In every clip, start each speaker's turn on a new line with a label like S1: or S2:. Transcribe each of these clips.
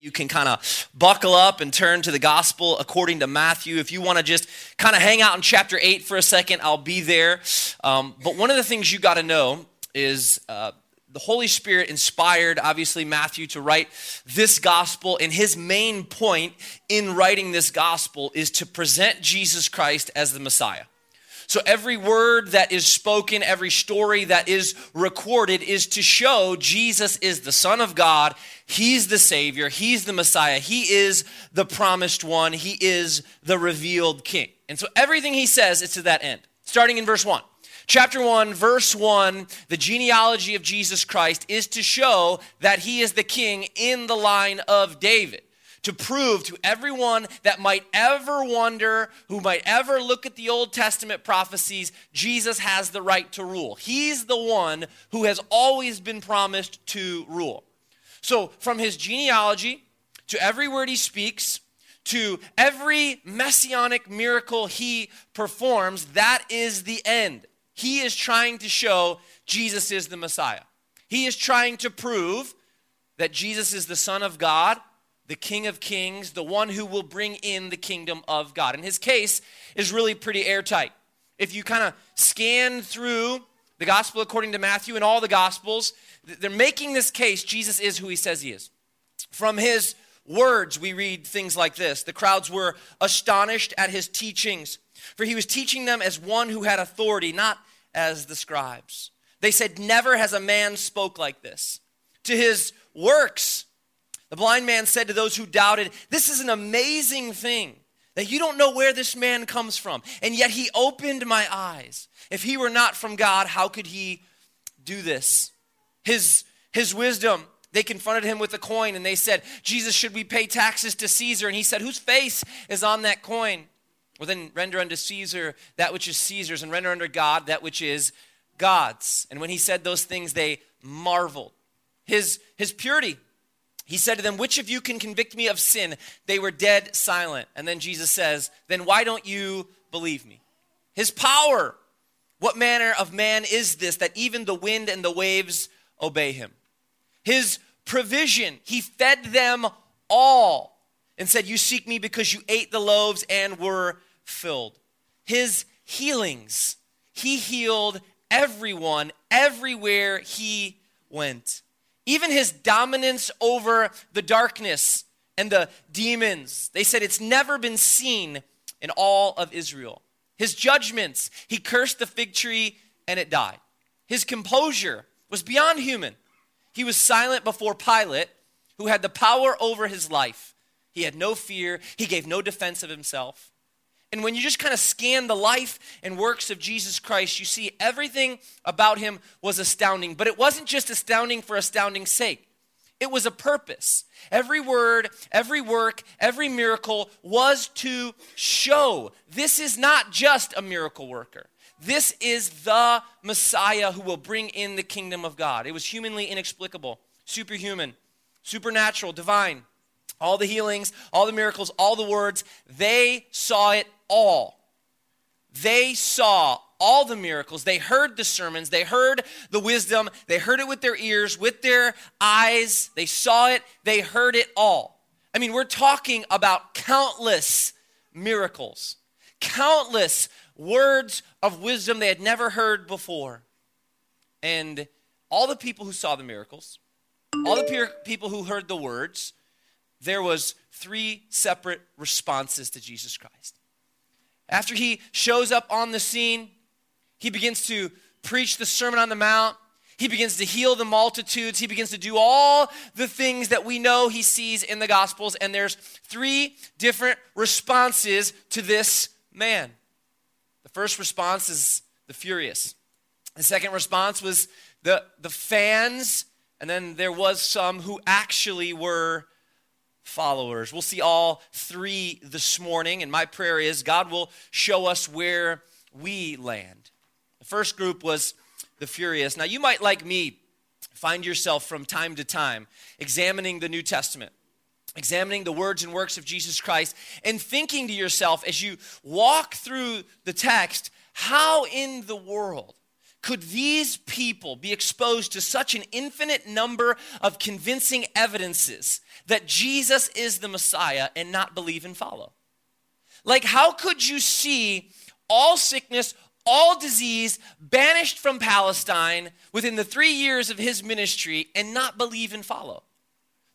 S1: You can kind of buckle up and turn to the gospel according to Matthew. If you want to just kind of hang out in chapter 8 for a second, I'll be there. Um, but one of the things you got to know is uh, the Holy Spirit inspired, obviously, Matthew to write this gospel. And his main point in writing this gospel is to present Jesus Christ as the Messiah. So every word that is spoken, every story that is recorded is to show Jesus is the Son of God. He's the Savior. He's the Messiah. He is the promised one. He is the revealed King. And so everything he says is to that end, starting in verse 1. Chapter 1, verse 1, the genealogy of Jesus Christ is to show that he is the king in the line of David to prove to everyone that might ever wonder, who might ever look at the Old Testament prophecies, Jesus has the right to rule. He's the one who has always been promised to rule. So, from his genealogy to every word he speaks, to every messianic miracle he performs, that is the end. He is trying to show Jesus is the Messiah. He is trying to prove that Jesus is the Son of God the King of Kings, the one who will bring in the kingdom of God. And his case is really pretty airtight. If you kind of scan through the gospel according to Matthew and all the gospels, they're making this case Jesus is who he says he is. From his words, we read things like this The crowds were astonished at his teachings, for he was teaching them as one who had authority, not as the scribes. They said, Never has a man spoke like this. To his works, the blind man said to those who doubted, This is an amazing thing that you don't know where this man comes from. And yet he opened my eyes. If he were not from God, how could he do this? His, his wisdom, they confronted him with a coin and they said, Jesus, should we pay taxes to Caesar? And he said, Whose face is on that coin? Well, then render unto Caesar that which is Caesar's, and render unto God that which is God's. And when he said those things, they marveled. His, his purity, he said to them, Which of you can convict me of sin? They were dead silent. And then Jesus says, Then why don't you believe me? His power. What manner of man is this that even the wind and the waves obey him? His provision. He fed them all and said, You seek me because you ate the loaves and were filled. His healings. He healed everyone, everywhere he went. Even his dominance over the darkness and the demons, they said it's never been seen in all of Israel. His judgments, he cursed the fig tree and it died. His composure was beyond human. He was silent before Pilate, who had the power over his life. He had no fear, he gave no defense of himself. And when you just kind of scan the life and works of Jesus Christ, you see everything about him was astounding. But it wasn't just astounding for astounding's sake, it was a purpose. Every word, every work, every miracle was to show this is not just a miracle worker. This is the Messiah who will bring in the kingdom of God. It was humanly inexplicable, superhuman, supernatural, divine. All the healings, all the miracles, all the words, they saw it all. They saw all the miracles. They heard the sermons. They heard the wisdom. They heard it with their ears, with their eyes. They saw it. They heard it all. I mean, we're talking about countless miracles, countless words of wisdom they had never heard before. And all the people who saw the miracles, all the people who heard the words, there was three separate responses to Jesus Christ. After he shows up on the scene, he begins to preach the Sermon on the Mount. He begins to heal the multitudes. He begins to do all the things that we know he sees in the Gospels. And there's three different responses to this man. The first response is the furious. The second response was the, the fans. And then there was some who actually were followers. We'll see all three this morning, and my prayer is God will show us where we land. The first group was the furious. Now, you might, like me, find yourself from time to time examining the New Testament, examining the words and works of Jesus Christ, and thinking to yourself as you walk through the text, how in the world could these people be exposed to such an infinite number of convincing evidences that Jesus is the Messiah and not believe and follow? Like, how could you see all sickness, all disease banished from Palestine within the three years of his ministry and not believe and follow?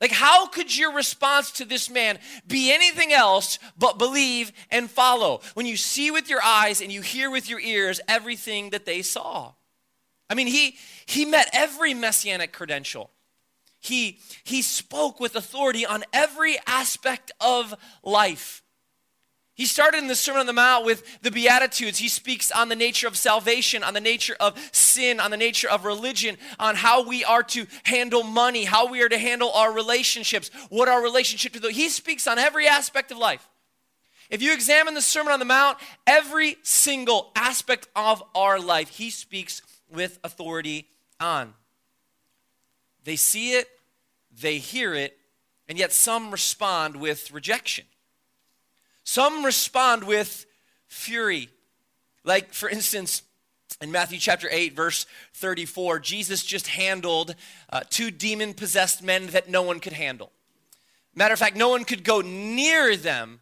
S1: Like, how could your response to this man be anything else but believe and follow when you see with your eyes and you hear with your ears everything that they saw? I mean, he, he met every messianic credential. He, he spoke with authority on every aspect of life. He started in the Sermon on the Mount with the Beatitudes. He speaks on the nature of salvation, on the nature of sin, on the nature of religion, on how we are to handle money, how we are to handle our relationships, what our relationship to the. He speaks on every aspect of life. If you examine the Sermon on the Mount, every single aspect of our life, he speaks with authority on. They see it, they hear it, and yet some respond with rejection. Some respond with fury. Like, for instance, in Matthew chapter 8, verse 34, Jesus just handled uh, two demon possessed men that no one could handle. Matter of fact, no one could go near them.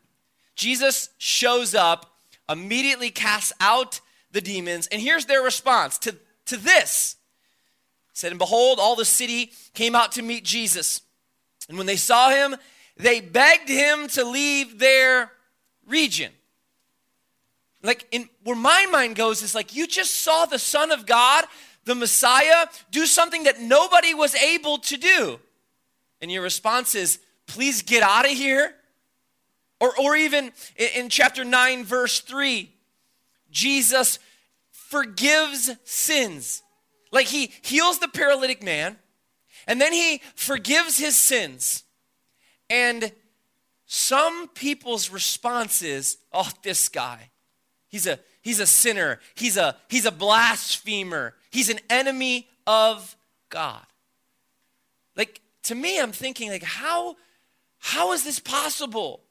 S1: Jesus shows up, immediately casts out the demons, and here's their response to, to this. He said, And behold, all the city came out to meet Jesus. And when they saw him, they begged him to leave their region. Like, in, where my mind goes is like, you just saw the Son of God, the Messiah, do something that nobody was able to do. And your response is, please get out of here. Or, or even in, in chapter 9, verse 3, Jesus forgives sins. Like he heals the paralytic man, and then he forgives his sins. And some people's response is, oh, this guy, he's a, he's a sinner. He's a, he's a blasphemer. He's an enemy of God. Like, to me, I'm thinking, like, how, how is this possible?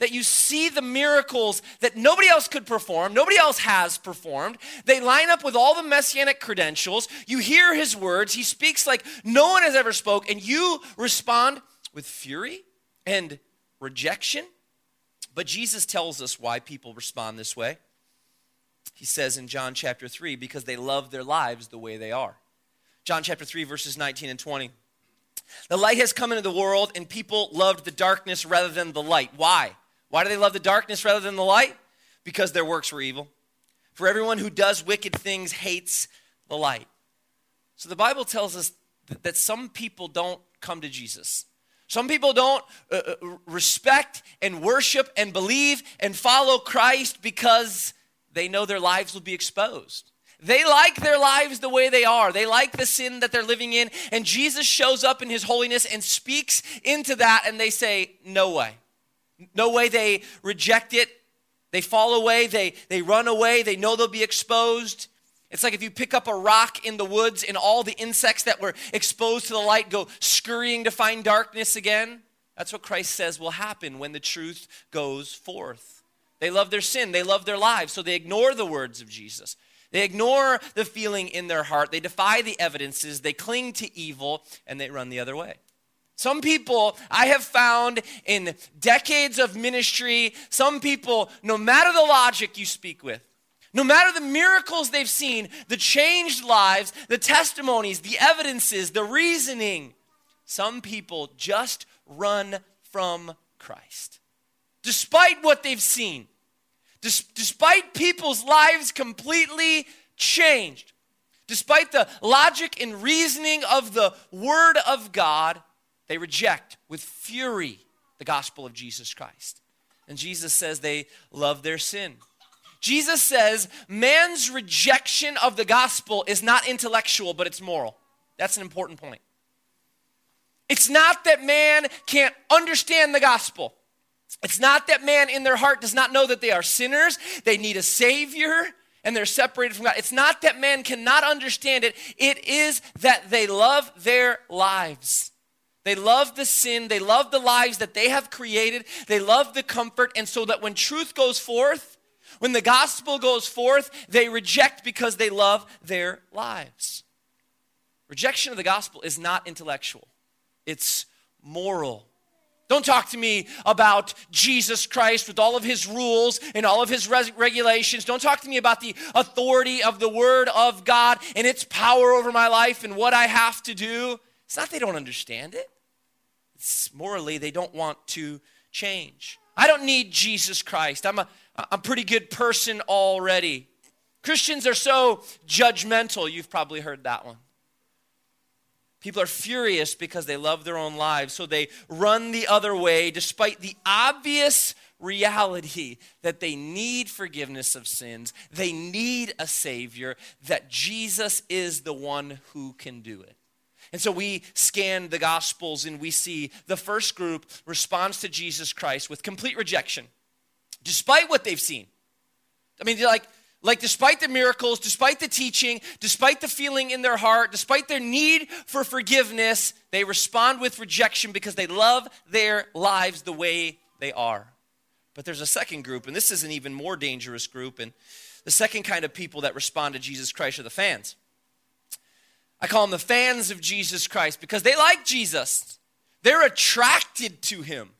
S1: That you see the miracles that nobody else could perform, nobody else has performed. They line up with all the messianic credentials. You hear his words. He speaks like no one has ever spoke, and you respond with fury and rejection. But Jesus tells us why people respond this way. He says in John chapter 3, because they love their lives the way they are. John chapter 3, verses 19 and 20. The light has come into the world, and people loved the darkness rather than the light. Why? Why do they love the darkness rather than the light? Because their works were evil. For everyone who does wicked things hates the light. So the Bible tells us that some people don't come to Jesus. Some people don't uh, uh, respect and worship and believe and follow Christ because they know their lives will be exposed. They like their lives the way they are. They like the sin that they're living in. And Jesus shows up in his holiness and speaks into that, and they say, No way. No way. They reject it. They fall away. They, they run away. They know they'll be exposed. It's like if you pick up a rock in the woods and all the insects that were exposed to the light go scurrying to find darkness again. That's what Christ says will happen when the truth goes forth. They love their sin, they love their lives, so they ignore the words of Jesus. They ignore the feeling in their heart, they defy the evidences, they cling to evil, and they run the other way. Some people I have found in decades of ministry, some people, no matter the logic you speak with, no matter the miracles they've seen, the changed lives, the testimonies, the evidences, the reasoning, some people just run from Christ. Despite what they've seen, despite people's lives completely changed, despite the logic and reasoning of the Word of God, they reject with fury the gospel of Jesus Christ. And Jesus says they love their sin. Jesus says man's rejection of the gospel is not intellectual, but it's moral. That's an important point. It's not that man can't understand the gospel. It's not that man in their heart does not know that they are sinners, they need a savior, and they're separated from God. It's not that man cannot understand it, it is that they love their lives. They love the sin, they love the lives that they have created, they love the comfort, and so that when truth goes forth, When the gospel goes forth, they reject because they love their lives. Rejection of the gospel is not intellectual, it's moral. Don't talk to me about Jesus Christ with all of his rules and all of his res- regulations. Don't talk to me about the authority of the Word of God and its power over my life and what I have to do. It's not they don't understand it, morally they don't want to change. I don't need Jesus Christ. I'm a, a pretty good person already. Christians are so judgmental. You've probably heard that one. People are furious because they love their own lives, so they run the other way despite the obvious reality that they need forgiveness of sins, they need a Savior, that Jesus is the one who can do it. And so we scan the Gospels and we see the first group responds to Jesus Christ with complete rejection, despite what they've seen. I mean, like, like, despite the miracles, despite the teaching, despite the feeling in their heart, despite their need for forgiveness, they respond with rejection because they love their lives the way they are. But there's a second group, and this is an even more dangerous group. And the second kind of people that respond to Jesus Christ are the fans. I call them the fans of Jesus Christ because they like Jesus, they're attracted to him.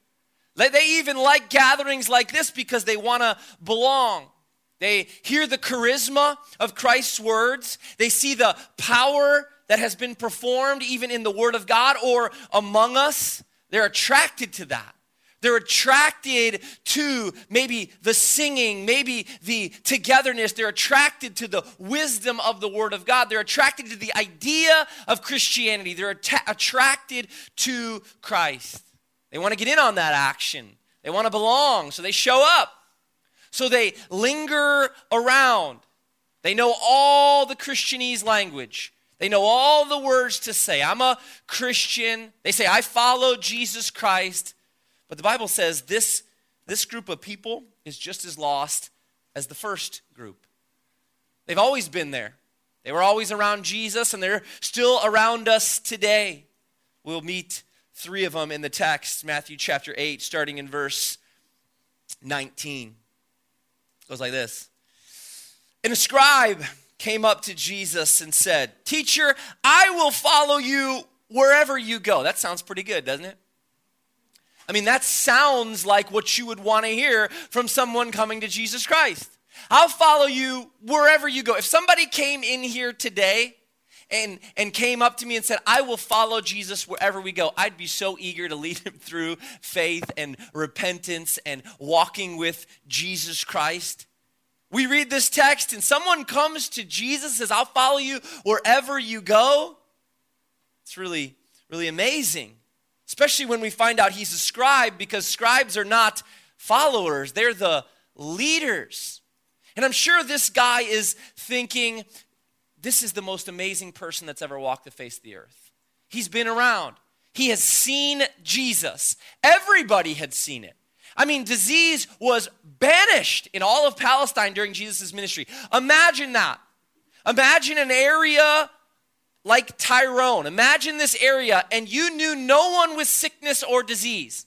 S1: They even like gatherings like this because they want to belong. They hear the charisma of Christ's words. They see the power that has been performed even in the Word of God or among us. They're attracted to that. They're attracted to maybe the singing, maybe the togetherness. They're attracted to the wisdom of the Word of God. They're attracted to the idea of Christianity. They're att- attracted to Christ. They want to get in on that action, they want to belong, so they show up. So they linger around. They know all the Christianese language. They know all the words to say. I'm a Christian. They say, I follow Jesus Christ. But the Bible says this, this group of people is just as lost as the first group. They've always been there. They were always around Jesus, and they're still around us today. We'll meet three of them in the text, Matthew chapter 8, starting in verse 19 It goes like this And a scribe came up to Jesus and said, Teacher, I will follow you wherever you go. That sounds pretty good, doesn't it? I mean, that sounds like what you would want to hear from someone coming to Jesus Christ. I'll follow you wherever you go. If somebody came in here today and, and came up to me and said, I will follow Jesus wherever we go, I'd be so eager to lead him through faith and repentance and walking with Jesus Christ. We read this text and someone comes to Jesus and says, I'll follow you wherever you go. It's really, really amazing, especially when we find out he's a scribe because scribes are not followers, they're the leaders. And I'm sure this guy is thinking, this is the most amazing person that's ever walked the face of the earth. He's been around, he has seen Jesus. Everybody had seen it. I mean, disease was banished in all of Palestine during Jesus' ministry. Imagine that. Imagine an area like Tyrone. Imagine this area, and you knew no one with sickness or disease.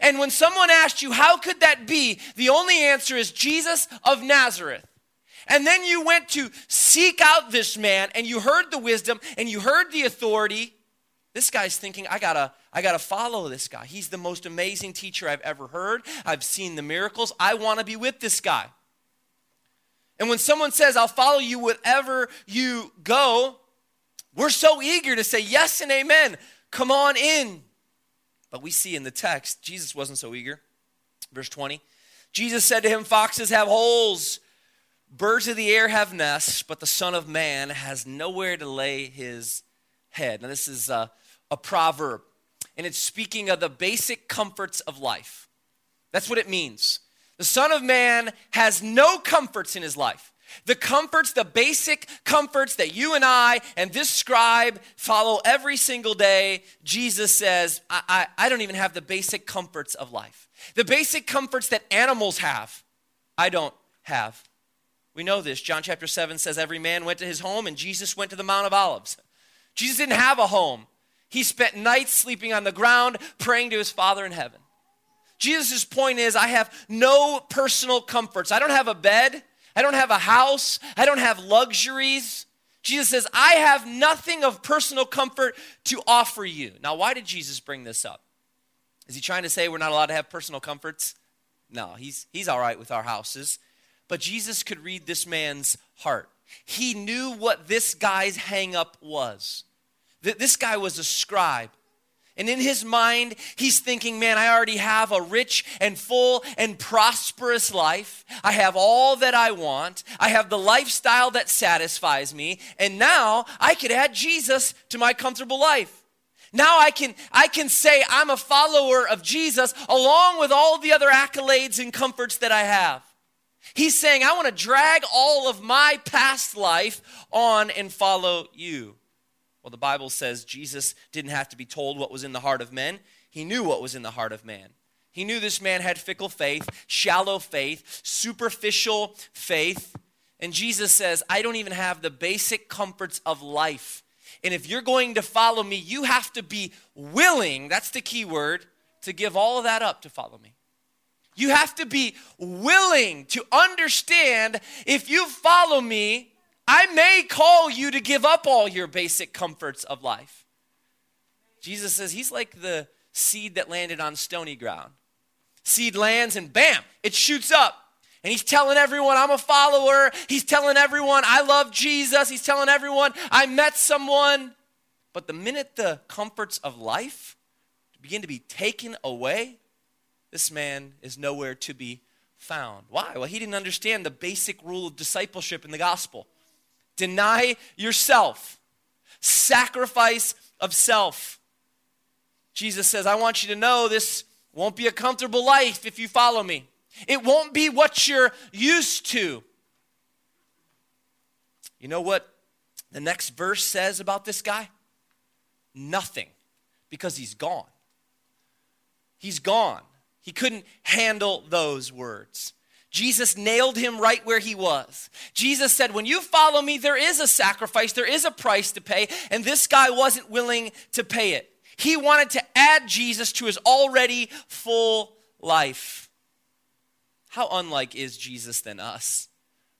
S1: And when someone asked you, How could that be? the only answer is Jesus of Nazareth. And then you went to seek out this man and you heard the wisdom and you heard the authority. This guy's thinking, I gotta, I gotta follow this guy. He's the most amazing teacher I've ever heard. I've seen the miracles. I wanna be with this guy. And when someone says, I'll follow you wherever you go, we're so eager to say yes and amen. Come on in. But we see in the text, Jesus wasn't so eager. Verse 20 Jesus said to him, Foxes have holes Birds of the air have nests, but the Son of Man has nowhere to lay his head. Now, this is a, a proverb, and it's speaking of the basic comforts of life. That's what it means. The Son of Man has no comforts in his life. The comforts, the basic comforts that you and I and this scribe follow every single day, Jesus says, I, I, I, don't even have the basic comforts of life. The basic comforts that animals have, I don't have. We know this. John chapter 7 says every man went to his home and Jesus went to the Mount of Olives. Jesus didn't have a home. He spent nights sleeping on the ground, praying to his Father in heaven. Jesus' point is I have no personal comforts. I don't have a bed, I don't have a house, I don't have luxuries. Jesus says, I have nothing of personal comfort to offer you. Now, why did Jesus bring this up? Is he trying to say we're not allowed to have personal comforts? No, he's, he's all right with our houses. But Jesus could read this man's heart. He knew what this guy's hangup was. That this guy was a scribe. And in his mind, he's thinking, man, I already have a rich and full and prosperous life. I have all that I want. I have the lifestyle that satisfies me. And now I could add Jesus to my comfortable life. Now I can, I can say I'm a follower of Jesus along with all the other accolades and comforts that I have. He's saying, I want to drag all of my past life on and follow you. Well, the Bible says Jesus didn't have to be told what was in the heart of men, he knew what was in the heart of man. He knew this man had fickle faith, shallow faith, superficial faith. And Jesus says, I don't even have the basic comforts of life. And if you're going to follow me, you have to be willing, that's the key word, to give all of that up to follow me. You have to be willing to understand if you follow me, I may call you to give up all your basic comforts of life. Jesus says he's like the seed that landed on stony ground. Seed lands and bam, it shoots up. And he's telling everyone, I'm a follower. He's telling everyone, I love Jesus. He's telling everyone, I met someone. But the minute the comforts of life begin to be taken away, this man is nowhere to be found. Why? Well, he didn't understand the basic rule of discipleship in the gospel. Deny yourself. Sacrifice of self. Jesus says, I want you to know this won't be a comfortable life if you follow me. It won't be what you're used to. You know what the next verse says about this guy? Nothing, because he's gone. He's gone. He couldn't handle those words. Jesus nailed him right where he was. Jesus said, When you follow me, there is a sacrifice, there is a price to pay, and this guy wasn't willing to pay it. He wanted to add Jesus to his already full life. How unlike is Jesus than us?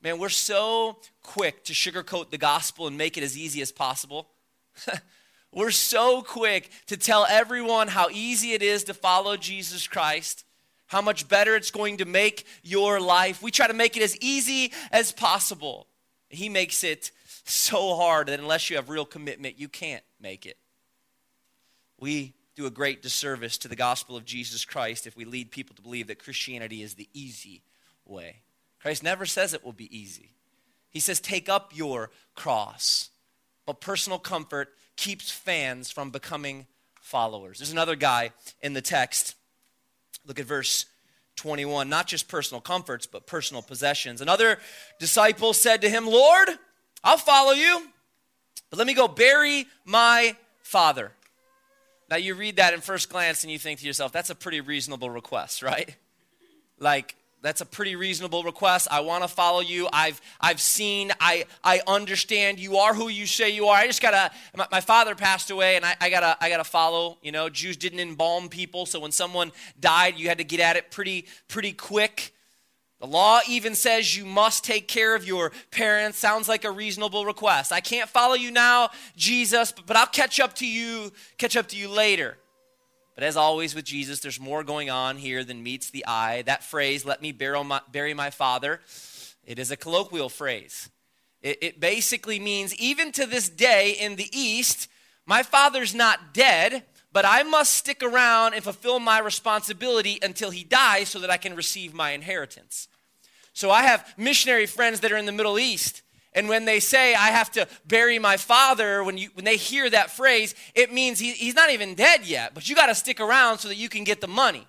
S1: Man, we're so quick to sugarcoat the gospel and make it as easy as possible. we're so quick to tell everyone how easy it is to follow Jesus Christ how much better it's going to make your life. We try to make it as easy as possible. He makes it so hard that unless you have real commitment, you can't make it. We do a great disservice to the gospel of Jesus Christ if we lead people to believe that Christianity is the easy way. Christ never says it will be easy. He says, take up your cross. But personal comfort keeps fans from becoming followers. There's another guy in the text Look at verse 21. Not just personal comforts, but personal possessions. Another disciple said to him, Lord, I'll follow you, but let me go bury my father. Now, you read that in first glance and you think to yourself, that's a pretty reasonable request, right? Like, that's a pretty reasonable request. I want to follow you. I've I've seen. I I understand. You are who you say you are. I just gotta. My, my father passed away, and I, I, gotta I gotta follow. You know, Jews didn't embalm people, so when someone died, you had to get at it pretty pretty quick. The law even says you must take care of your parents. Sounds like a reasonable request. I can't follow you now, Jesus, but, but I'll catch up to you. Catch up to you later. But as always with Jesus, there's more going on here than meets the eye. That phrase, let me bury my, bury my father, it is a colloquial phrase. It, it basically means, even to this day in the East, my father's not dead, but I must stick around and fulfill my responsibility until he dies so that I can receive my inheritance. So I have missionary friends that are in the Middle East and when they say, I have to bury my father, when, you, when they hear that phrase, it means he, he's not even dead yet, but you got to stick around so that you can get the money.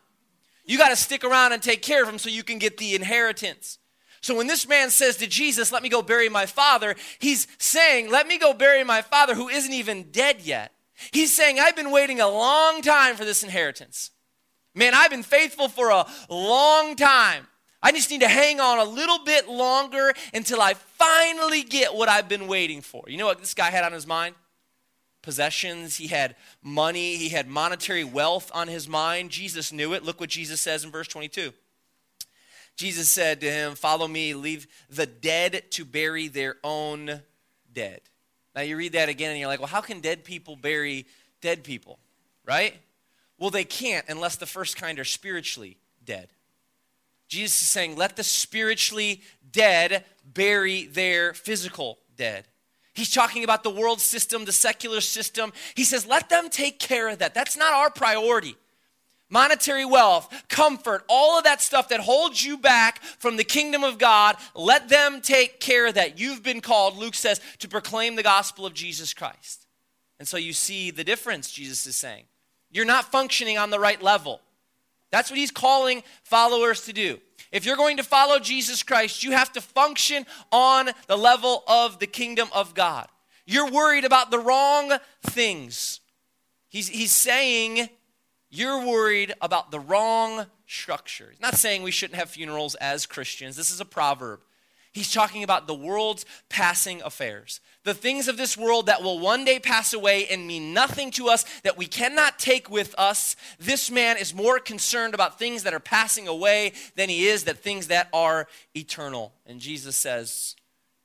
S1: You got to stick around and take care of him so you can get the inheritance. So when this man says to Jesus, Let me go bury my father, he's saying, Let me go bury my father who isn't even dead yet. He's saying, I've been waiting a long time for this inheritance. Man, I've been faithful for a long time. I just need to hang on a little bit longer until I finally get what I've been waiting for. You know what this guy had on his mind? possessions, he had money, he had monetary wealth on his mind. Jesus knew it. Look what Jesus says in verse 22. Jesus said to him, Follow me, leave the dead to bury their own dead. Now you read that again and you're like, Well, how can dead people bury dead people? Right? Well, they can't unless the first kind are spiritually dead. Jesus is saying, Let the spiritually dead bury their physical dead. He's talking about the world system, the secular system. He says, let them take care of that. That's not our priority. Monetary wealth, comfort, all of that stuff that holds you back from the kingdom of God, let them take care of that. You've been called, Luke says, to proclaim the gospel of Jesus Christ. And so you see the difference, Jesus is saying. You're not functioning on the right level. That's what he's calling followers to do. If you're going to follow Jesus Christ, you have to function on the level of the kingdom of God. You're worried about the wrong things. He's, he's saying you're worried about the wrong structure. He's not saying we shouldn't have funerals as Christians. This is a proverb. He's talking about the world's passing affairs. The things of this world that will one day pass away and mean nothing to us, that we cannot take with us. This man is more concerned about things that are passing away than he is that things that are eternal. And Jesus says,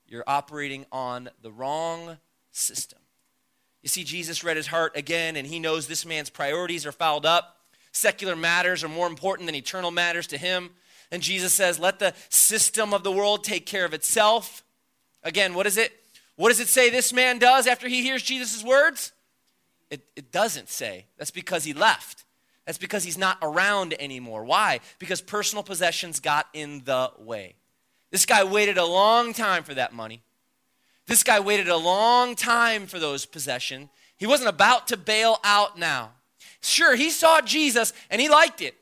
S1: You're operating on the wrong system. You see, Jesus read his heart again, and he knows this man's priorities are fouled up. Secular matters are more important than eternal matters to him. And Jesus says, let the system of the world take care of itself. Again, what is it? What does it say this man does after he hears Jesus' words? It, it doesn't say. That's because he left. That's because he's not around anymore. Why? Because personal possessions got in the way. This guy waited a long time for that money. This guy waited a long time for those possessions. He wasn't about to bail out now. Sure, he saw Jesus and he liked it.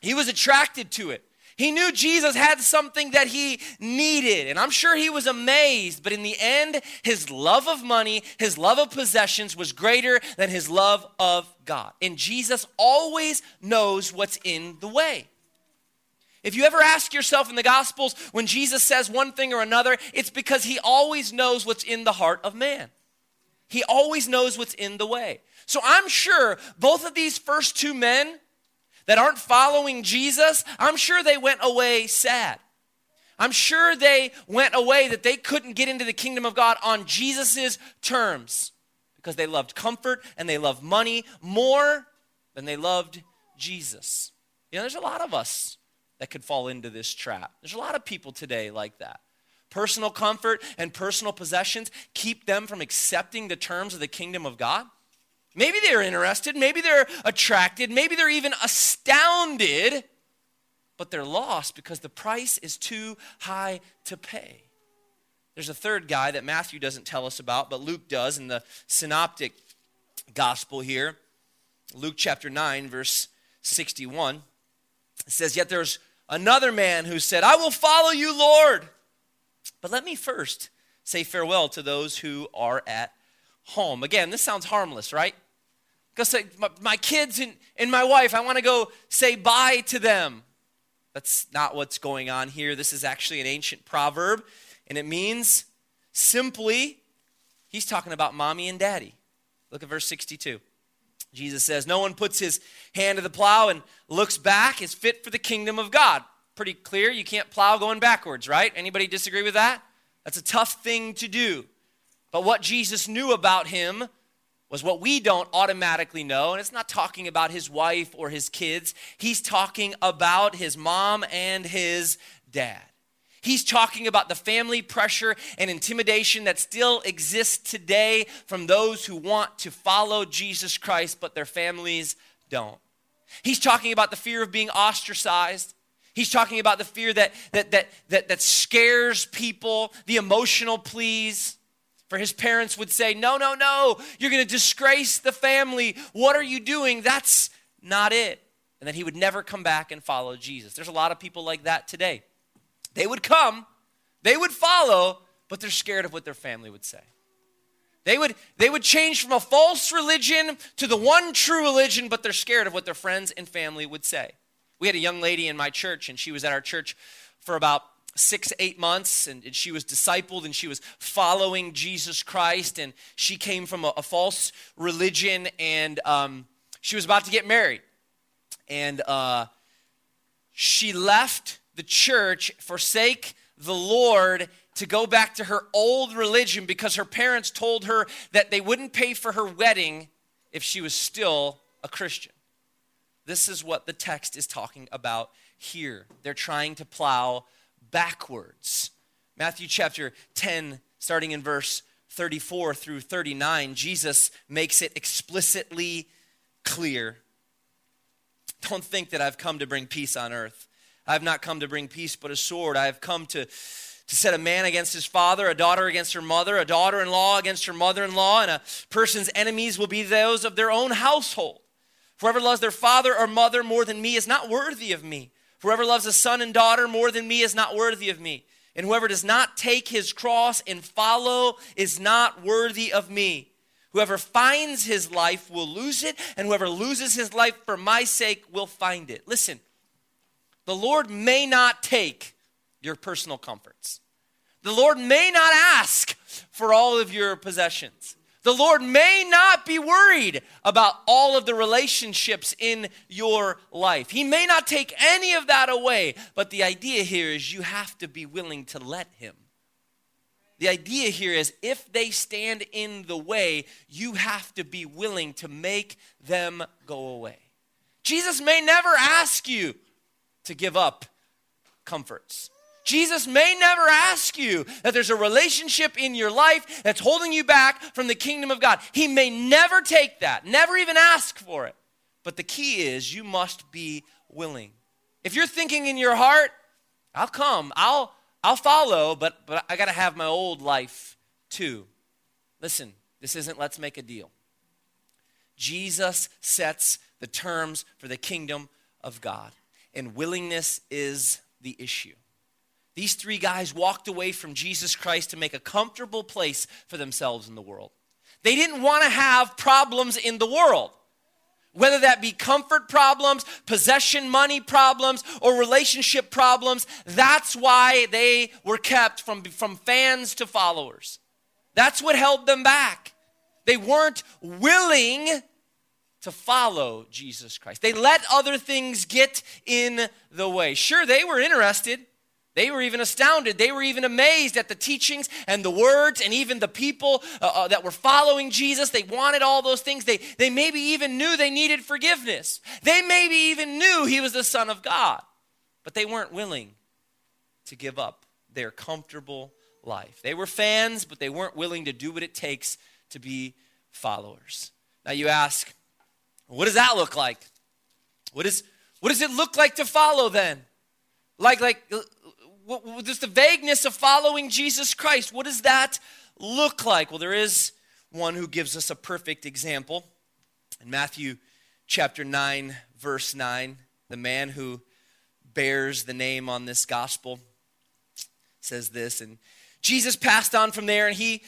S1: He was attracted to it. He knew Jesus had something that he needed, and I'm sure he was amazed, but in the end, his love of money, his love of possessions was greater than his love of God. And Jesus always knows what's in the way. If you ever ask yourself in the Gospels when Jesus says one thing or another, it's because he always knows what's in the heart of man. He always knows what's in the way. So I'm sure both of these first two men that aren't following Jesus, I'm sure they went away sad. I'm sure they went away that they couldn't get into the kingdom of God on Jesus' terms because they loved comfort and they loved money more than they loved Jesus. You know, there's a lot of us that could fall into this trap. There's a lot of people today like that. Personal comfort and personal possessions keep them from accepting the terms of the kingdom of God. Maybe they're interested, maybe they're attracted, maybe they're even astounded, but they're lost because the price is too high to pay. There's a third guy that Matthew doesn't tell us about, but Luke does in the synoptic gospel here. Luke chapter 9, verse 61. It says, Yet there's another man who said, I will follow you, Lord. But let me first say farewell to those who are at home. Again, this sounds harmless, right? Go say, my, my kids and, and my wife, I want to go say bye to them. That's not what's going on here. This is actually an ancient proverb, and it means simply, he's talking about mommy and daddy. Look at verse 62. Jesus says, No one puts his hand to the plow and looks back is fit for the kingdom of God. Pretty clear. You can't plow going backwards, right? Anybody disagree with that? That's a tough thing to do. But what Jesus knew about him was what we don't automatically know. And it's not talking about his wife or his kids, he's talking about his mom and his dad. He's talking about the family pressure and intimidation that still exists today from those who want to follow Jesus Christ, but their families don't. He's talking about the fear of being ostracized. He's talking about the fear that, that, that, that, that scares people, the emotional pleas. For his parents would say, No, no, no, you're going to disgrace the family. What are you doing? That's not it. And then he would never come back and follow Jesus. There's a lot of people like that today. They would come, they would follow, but they're scared of what their family would say. They would, they would change from a false religion to the one true religion, but they're scared of what their friends and family would say. We had a young lady in my church, and she was at our church for about six, eight months, and, and, she was discipled and she was following Jesus Christ. And she came from a, a false religion and um, she was about to get married. And uh, she left the church, forsake the Lord to go back to her old religion because her parents told her that they wouldn't pay for her wedding if she was still a Christian. This is what the text is talking about here. They're trying to plow backwards. Matthew chapter 10, starting in verse 34 through 39, Jesus makes it explicitly clear. Don't think that I've come to bring peace on earth. I have not come to bring peace but a sword. I have come to, to set a man against his father, a daughter against her mother, a daughter in law against her mother in law, and a person's enemies will be those of their own household. Whoever loves their father or mother more than me is not worthy of me. Whoever loves a son and daughter more than me is not worthy of me. And whoever does not take his cross and follow is not worthy of me. Whoever finds his life will lose it, and whoever loses his life for my sake will find it. Listen, the Lord may not take your personal comforts. The Lord may not ask for all of your possessions. The Lord may not be worried about all of the relationships in your life. He may not take any of that away, but the idea here is you have to be willing to let Him. The idea here is if they stand in the way, you have to be willing to make them go away. Jesus may never ask you to give up comforts. Jesus may never ask you that there's a relationship in your life that's holding you back from the kingdom of God. He may never take that, never even ask for it. But the key is you must be willing. If you're thinking in your heart, I'll come, I'll I'll follow, but but I got to have my old life too. Listen, this isn't let's make a deal. Jesus sets the terms for the kingdom of God, and willingness is the issue. These three guys walked away from Jesus Christ to make a comfortable place for themselves in the world. They didn't want to have problems in the world, whether that be comfort problems, possession money problems, or relationship problems. That's why they were kept from, from fans to followers. That's what held them back. They weren't willing to follow Jesus Christ. They let other things get in the way. Sure, they were interested. They were even astounded. They were even amazed at the teachings and the words and even the people uh, uh, that were following Jesus. They wanted all those things. They, they maybe even knew they needed forgiveness. They maybe even knew he was the Son of God. But they weren't willing to give up their comfortable life. They were fans, but they weren't willing to do what it takes to be followers. Now you ask, what does that look like? What, is, what does it look like to follow then? Like, like, what, just the vagueness of following Jesus Christ. What does that look like? Well, there is one who gives us a perfect example. In Matthew chapter 9, verse 9, the man who bears the name on this gospel says this. And Jesus passed on from there and he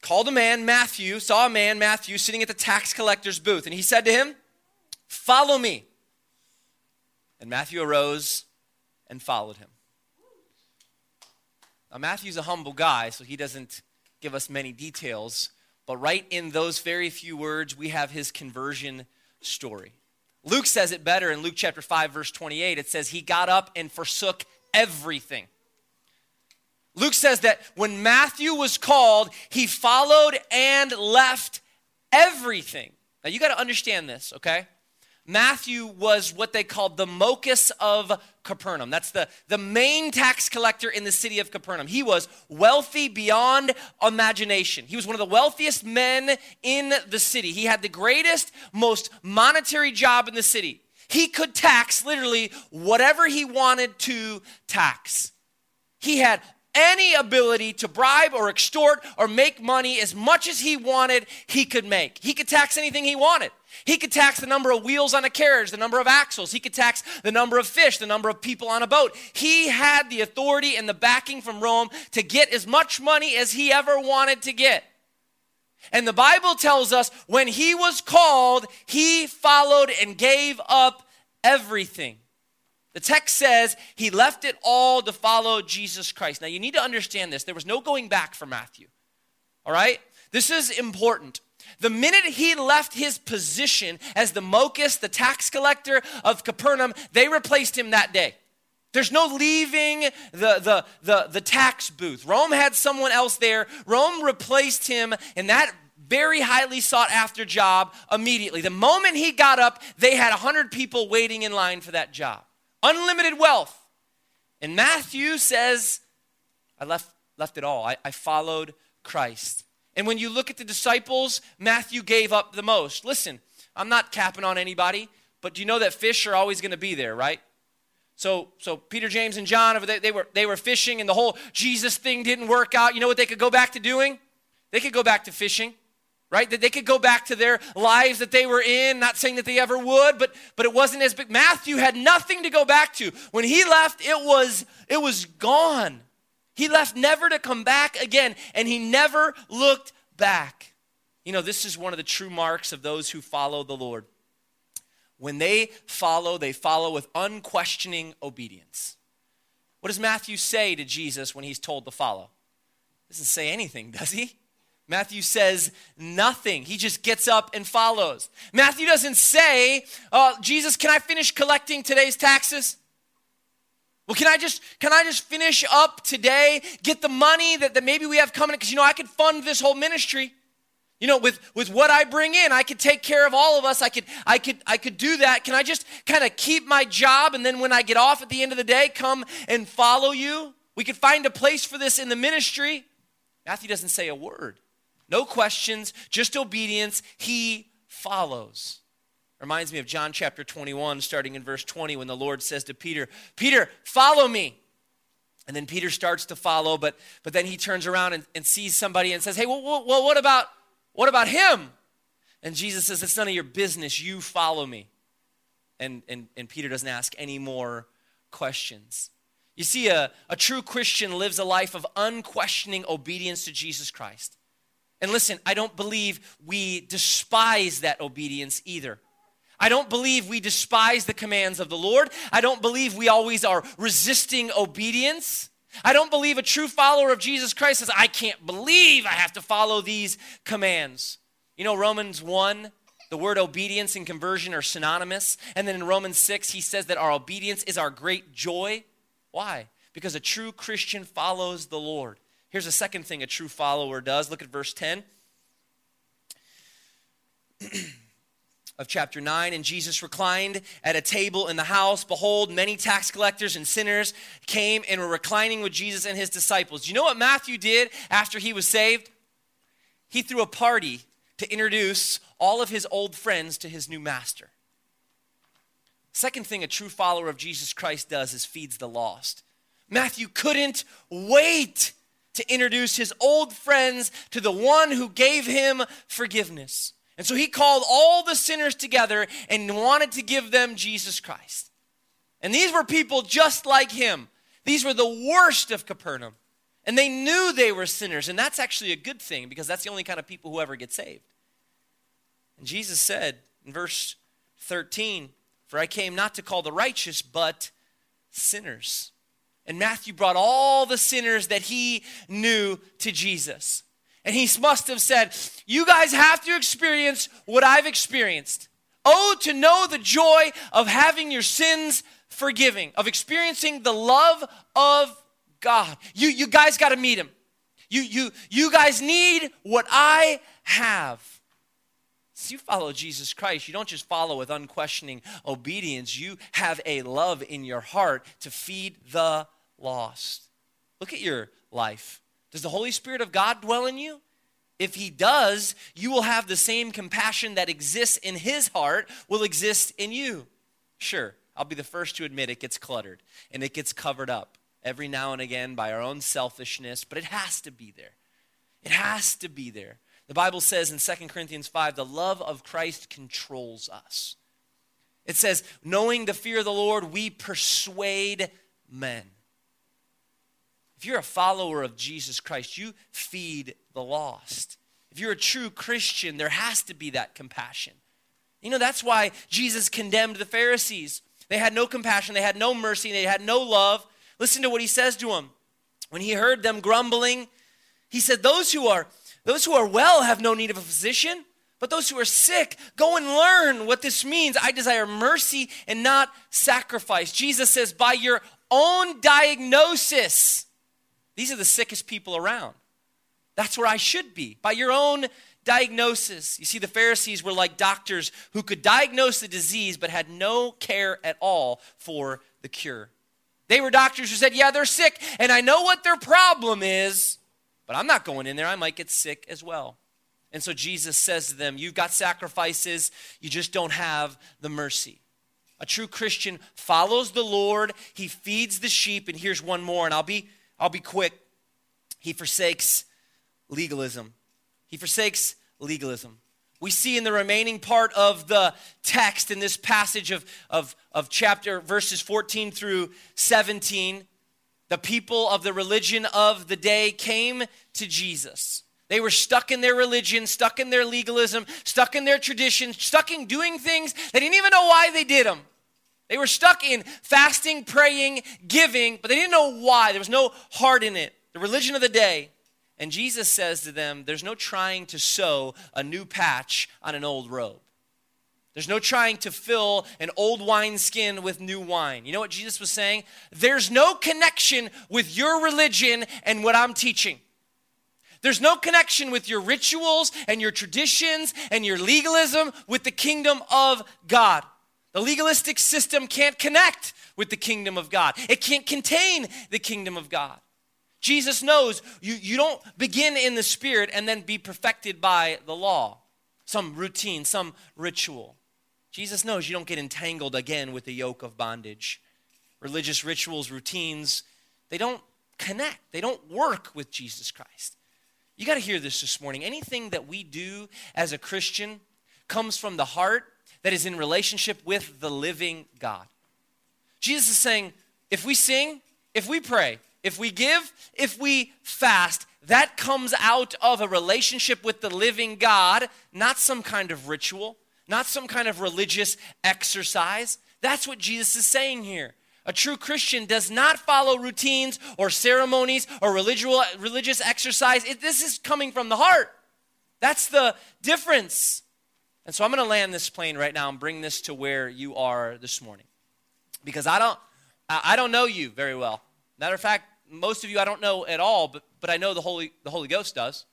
S1: called a man, Matthew, saw a man, Matthew, sitting at the tax collector's booth. And he said to him, Follow me. And Matthew arose and followed him. Now, Matthew's a humble guy, so he doesn't give us many details, but right in those very few words, we have his conversion story. Luke says it better in Luke chapter 5, verse 28. It says, He got up and forsook everything. Luke says that when Matthew was called, he followed and left everything. Now, you got to understand this, okay? Matthew was what they called the Mokhes of Capernaum. That's the, the main tax collector in the city of Capernaum. He was wealthy beyond imagination. He was one of the wealthiest men in the city. He had the greatest, most monetary job in the city. He could tax literally whatever he wanted to tax. He had any ability to bribe or extort or make money as much as he wanted, he could make. He could tax anything he wanted. He could tax the number of wheels on a carriage, the number of axles. He could tax the number of fish, the number of people on a boat. He had the authority and the backing from Rome to get as much money as he ever wanted to get. And the Bible tells us when he was called, he followed and gave up everything. The text says he left it all to follow Jesus Christ. Now, you need to understand this. There was no going back for Matthew. All right? This is important. The minute he left his position as the Mokhes, the tax collector of Capernaum, they replaced him that day. There's no leaving the, the, the, the tax booth. Rome had someone else there. Rome replaced him in that very highly sought after job immediately. The moment he got up, they had 100 people waiting in line for that job. Unlimited wealth. And Matthew says, I left, left it all. I, I followed Christ. And when you look at the disciples, Matthew gave up the most. Listen, I'm not capping on anybody, but do you know that fish are always going to be there, right? So, so Peter, James, and John, they, they, were, they were fishing, and the whole Jesus thing didn't work out. You know what they could go back to doing? They could go back to fishing, right? That they could go back to their lives that they were in. Not saying that they ever would, but but it wasn't as big. Matthew had nothing to go back to. When he left, it was it was gone. He left never to come back again, and he never looked back. You know, this is one of the true marks of those who follow the Lord. When they follow, they follow with unquestioning obedience. What does Matthew say to Jesus when he's told to follow? Doesn't say anything, does he? Matthew says nothing. He just gets up and follows. Matthew doesn't say, uh, Jesus, can I finish collecting today's taxes? Well, can I just can I just finish up today, get the money that, that maybe we have coming? Because you know, I could fund this whole ministry. You know, with, with what I bring in, I could take care of all of us. I could, I could, I could do that. Can I just kind of keep my job and then when I get off at the end of the day, come and follow you? We could find a place for this in the ministry. Matthew doesn't say a word. No questions, just obedience. He follows. Reminds me of John chapter 21, starting in verse 20, when the Lord says to Peter, Peter, follow me. And then Peter starts to follow, but, but then he turns around and, and sees somebody and says, Hey, well, well, what about what about him? And Jesus says, It's none of your business. You follow me. And, and, and Peter doesn't ask any more questions. You see, a, a true Christian lives a life of unquestioning obedience to Jesus Christ. And listen, I don't believe we despise that obedience either. I don't believe we despise the commands of the Lord. I don't believe we always are resisting obedience. I don't believe a true follower of Jesus Christ says, I can't believe I have to follow these commands. You know, Romans 1, the word obedience and conversion are synonymous. And then in Romans 6, he says that our obedience is our great joy. Why? Because a true Christian follows the Lord. Here's a second thing a true follower does. Look at verse 10. of chapter 9. And Jesus reclined at a table in the house. Behold, many tax collectors and sinners came and were reclining with Jesus and his disciples. Do you know what Matthew did after he was saved? He threw a party to introduce all of his old friends to his new master. Second thing a true follower of Jesus Christ does is feeds the lost. Matthew couldn't wait to introduce his old friends to the one who gave him forgiveness. And so he called all the sinners together and wanted to give them Jesus Christ. And these were people just like him. These were the worst of Capernaum. And they knew they were sinners. And that's actually a good thing because that's the only kind of people who ever get saved. And Jesus said in verse 13, For I came not to call the righteous, but sinners. And Matthew brought all the sinners that he knew to Jesus. And he must have said, You guys have to experience what I've experienced. Oh, to know the joy of having your sins forgiving, of experiencing the love of God. You, you guys got to meet him. You, you, you guys need what I have. So you follow Jesus Christ. You don't just follow with unquestioning obedience, you have a love in your heart to feed the lost. Look at your life. Does the Holy Spirit of God dwell in you? If he does, you will have the same compassion that exists in his heart will exist in you. Sure, I'll be the first to admit it gets cluttered and it gets covered up every now and again by our own selfishness, but it has to be there. It has to be there. The Bible says in 2 Corinthians 5 the love of Christ controls us. It says, knowing the fear of the Lord, we persuade men. If you're a follower of Jesus Christ, you feed the lost. If you're a true Christian, there has to be that compassion. You know, that's why Jesus condemned the Pharisees. They had no compassion, they had no mercy, they had no love. Listen to what he says to them. When he heard them grumbling, he said, Those who are those who are well have no need of a physician, but those who are sick, go and learn what this means. I desire mercy and not sacrifice. Jesus says, by your own diagnosis, these are the sickest people around. That's where I should be, by your own diagnosis. You see, the Pharisees were like doctors who could diagnose the disease but had no care at all for the cure. They were doctors who said, Yeah, they're sick, and I know what their problem is, but I'm not going in there. I might get sick as well. And so Jesus says to them, You've got sacrifices, you just don't have the mercy. A true Christian follows the Lord, he feeds the sheep, and here's one more, and I'll be I'll be quick. He forsakes legalism. He forsakes legalism. We see in the remaining part of the text in this passage of, of, of chapter verses 14 through 17, the people of the religion of the day came to Jesus. They were stuck in their religion, stuck in their legalism, stuck in their traditions, stuck in doing things they didn't even know why they did them. They were stuck in fasting, praying, giving, but they didn't know why. There was no heart in it. The religion of the day. And Jesus says to them, There's no trying to sew a new patch on an old robe. There's no trying to fill an old wineskin with new wine. You know what Jesus was saying? There's no connection with your religion and what I'm teaching. There's no connection with your rituals and your traditions and your legalism with the kingdom of God. The legalistic system can't connect with the kingdom of God, it can't contain the kingdom of God. Jesus knows you, you don't begin in the spirit and then be perfected by the law, some routine, some ritual. Jesus knows you don't get entangled again with the yoke of bondage. Religious rituals, routines, they don't connect, they don't work with Jesus Christ. You got to hear this this morning. Anything that we do as a Christian comes from the heart that is in relationship with the living God. Jesus is saying, if we sing, if we pray, if we give, if we fast, that comes out of a relationship with the living God, not some kind of ritual, not some kind of religious exercise. That's what Jesus is saying here. A true Christian does not follow routines or ceremonies or religious exercise. It, this is coming from the heart. That's the difference. And so I'm going to land this plane right now and bring this to where you are this morning. Because I don't I don't know you very well. Matter of fact, most of you I don't know at all, but, but I know the Holy, the Holy Ghost does.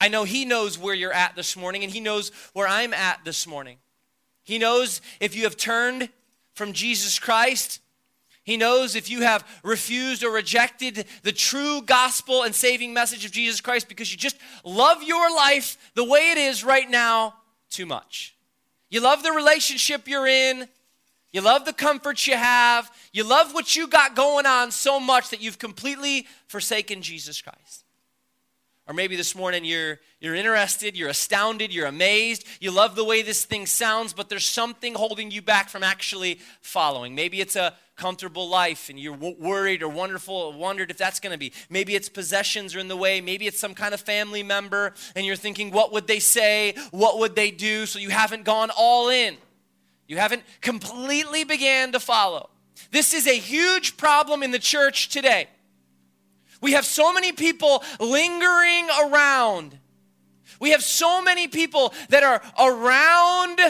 S1: I know He knows where you're at this morning, and He knows where I'm at this morning. He knows if you have turned from Jesus Christ. He knows if you have refused or rejected the true gospel and saving message of Jesus Christ because you just love your life the way it is right now too much. You love the relationship you're in, you love the comforts you have. You love what you got going on so much that you've completely forsaken Jesus Christ. Or maybe this morning you're, you're interested, you're astounded, you're amazed, you love the way this thing sounds, but there's something holding you back from actually following. Maybe it's a comfortable life and you're worried or wonderful, wondered if that's going to be. Maybe it's possessions are in the way. Maybe it's some kind of family member and you're thinking, what would they say? What would they do? So you haven't gone all in. You haven't completely began to follow. This is a huge problem in the church today. We have so many people lingering around. We have so many people that are around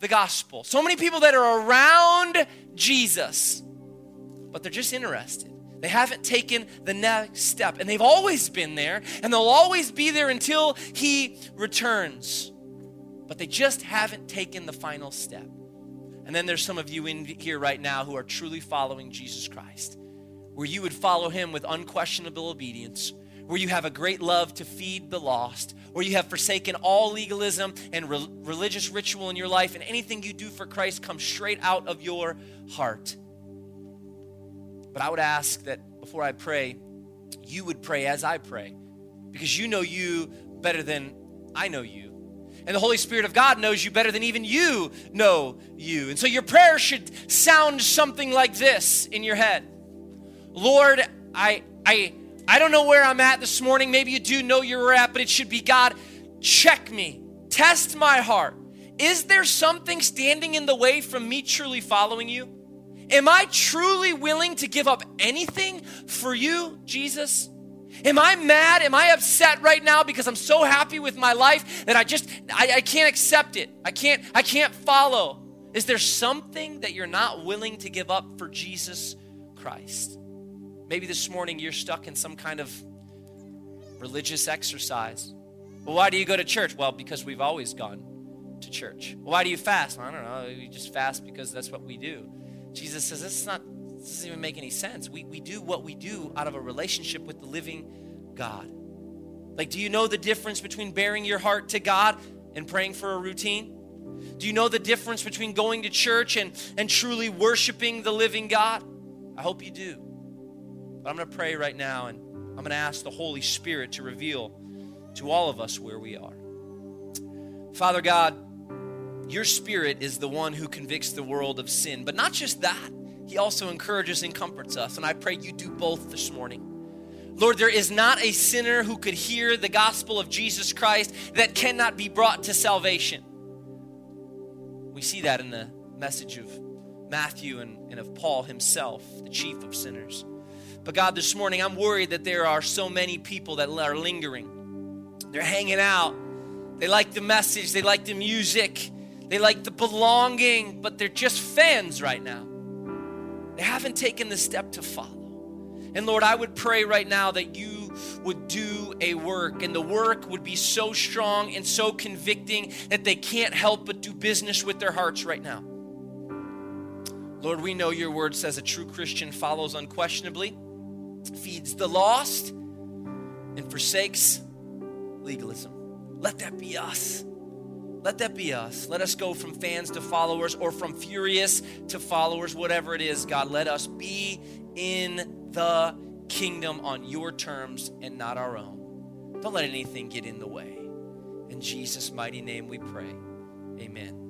S1: the gospel, so many people that are around Jesus, but they're just interested. They haven't taken the next step, and they've always been there, and they'll always be there until He returns. But they just haven't taken the final step. And then there's some of you in here right now who are truly following Jesus Christ, where you would follow him with unquestionable obedience, where you have a great love to feed the lost, where you have forsaken all legalism and re- religious ritual in your life, and anything you do for Christ comes straight out of your heart. But I would ask that before I pray, you would pray as I pray, because you know you better than I know you. And the Holy Spirit of God knows you better than even you know you. And so your prayer should sound something like this in your head. Lord, I I I don't know where I'm at this morning. Maybe you do know where you're at, but it should be God, check me. Test my heart. is there something standing in the way from me truly following you? Am I truly willing to give up anything for you, Jesus? Am I mad? Am I upset right now because I'm so happy with my life that I just I, I can't accept it? I can't I can't follow. Is there something that you're not willing to give up for Jesus Christ? Maybe this morning you're stuck in some kind of religious exercise. Well, why do you go to church? Well, because we've always gone to church. Well, why do you fast? Well, I don't know. We just fast because that's what we do. Jesus says this is not this doesn't even make any sense. We, we do what we do out of a relationship with the living God. Like, do you know the difference between baring your heart to God and praying for a routine? Do you know the difference between going to church and, and truly worshiping the living God? I hope you do. But I'm going to pray right now and I'm going to ask the Holy Spirit to reveal to all of us where we are. Father God, your Spirit is the one who convicts the world of sin, but not just that. He also encourages and comforts us. And I pray you do both this morning. Lord, there is not a sinner who could hear the gospel of Jesus Christ that cannot be brought to salvation. We see that in the message of Matthew and, and of Paul himself, the chief of sinners. But God, this morning I'm worried that there are so many people that are lingering. They're hanging out. They like the message, they like the music, they like the belonging, but they're just fans right now. They haven't taken the step to follow. And Lord, I would pray right now that you would do a work, and the work would be so strong and so convicting that they can't help but do business with their hearts right now. Lord, we know your word says a true Christian follows unquestionably, feeds the lost, and forsakes legalism. Let that be us. Let that be us. Let us go from fans to followers or from furious to followers, whatever it is, God. Let us be in the kingdom on your terms and not our own. Don't let anything get in the way. In Jesus' mighty name we pray. Amen.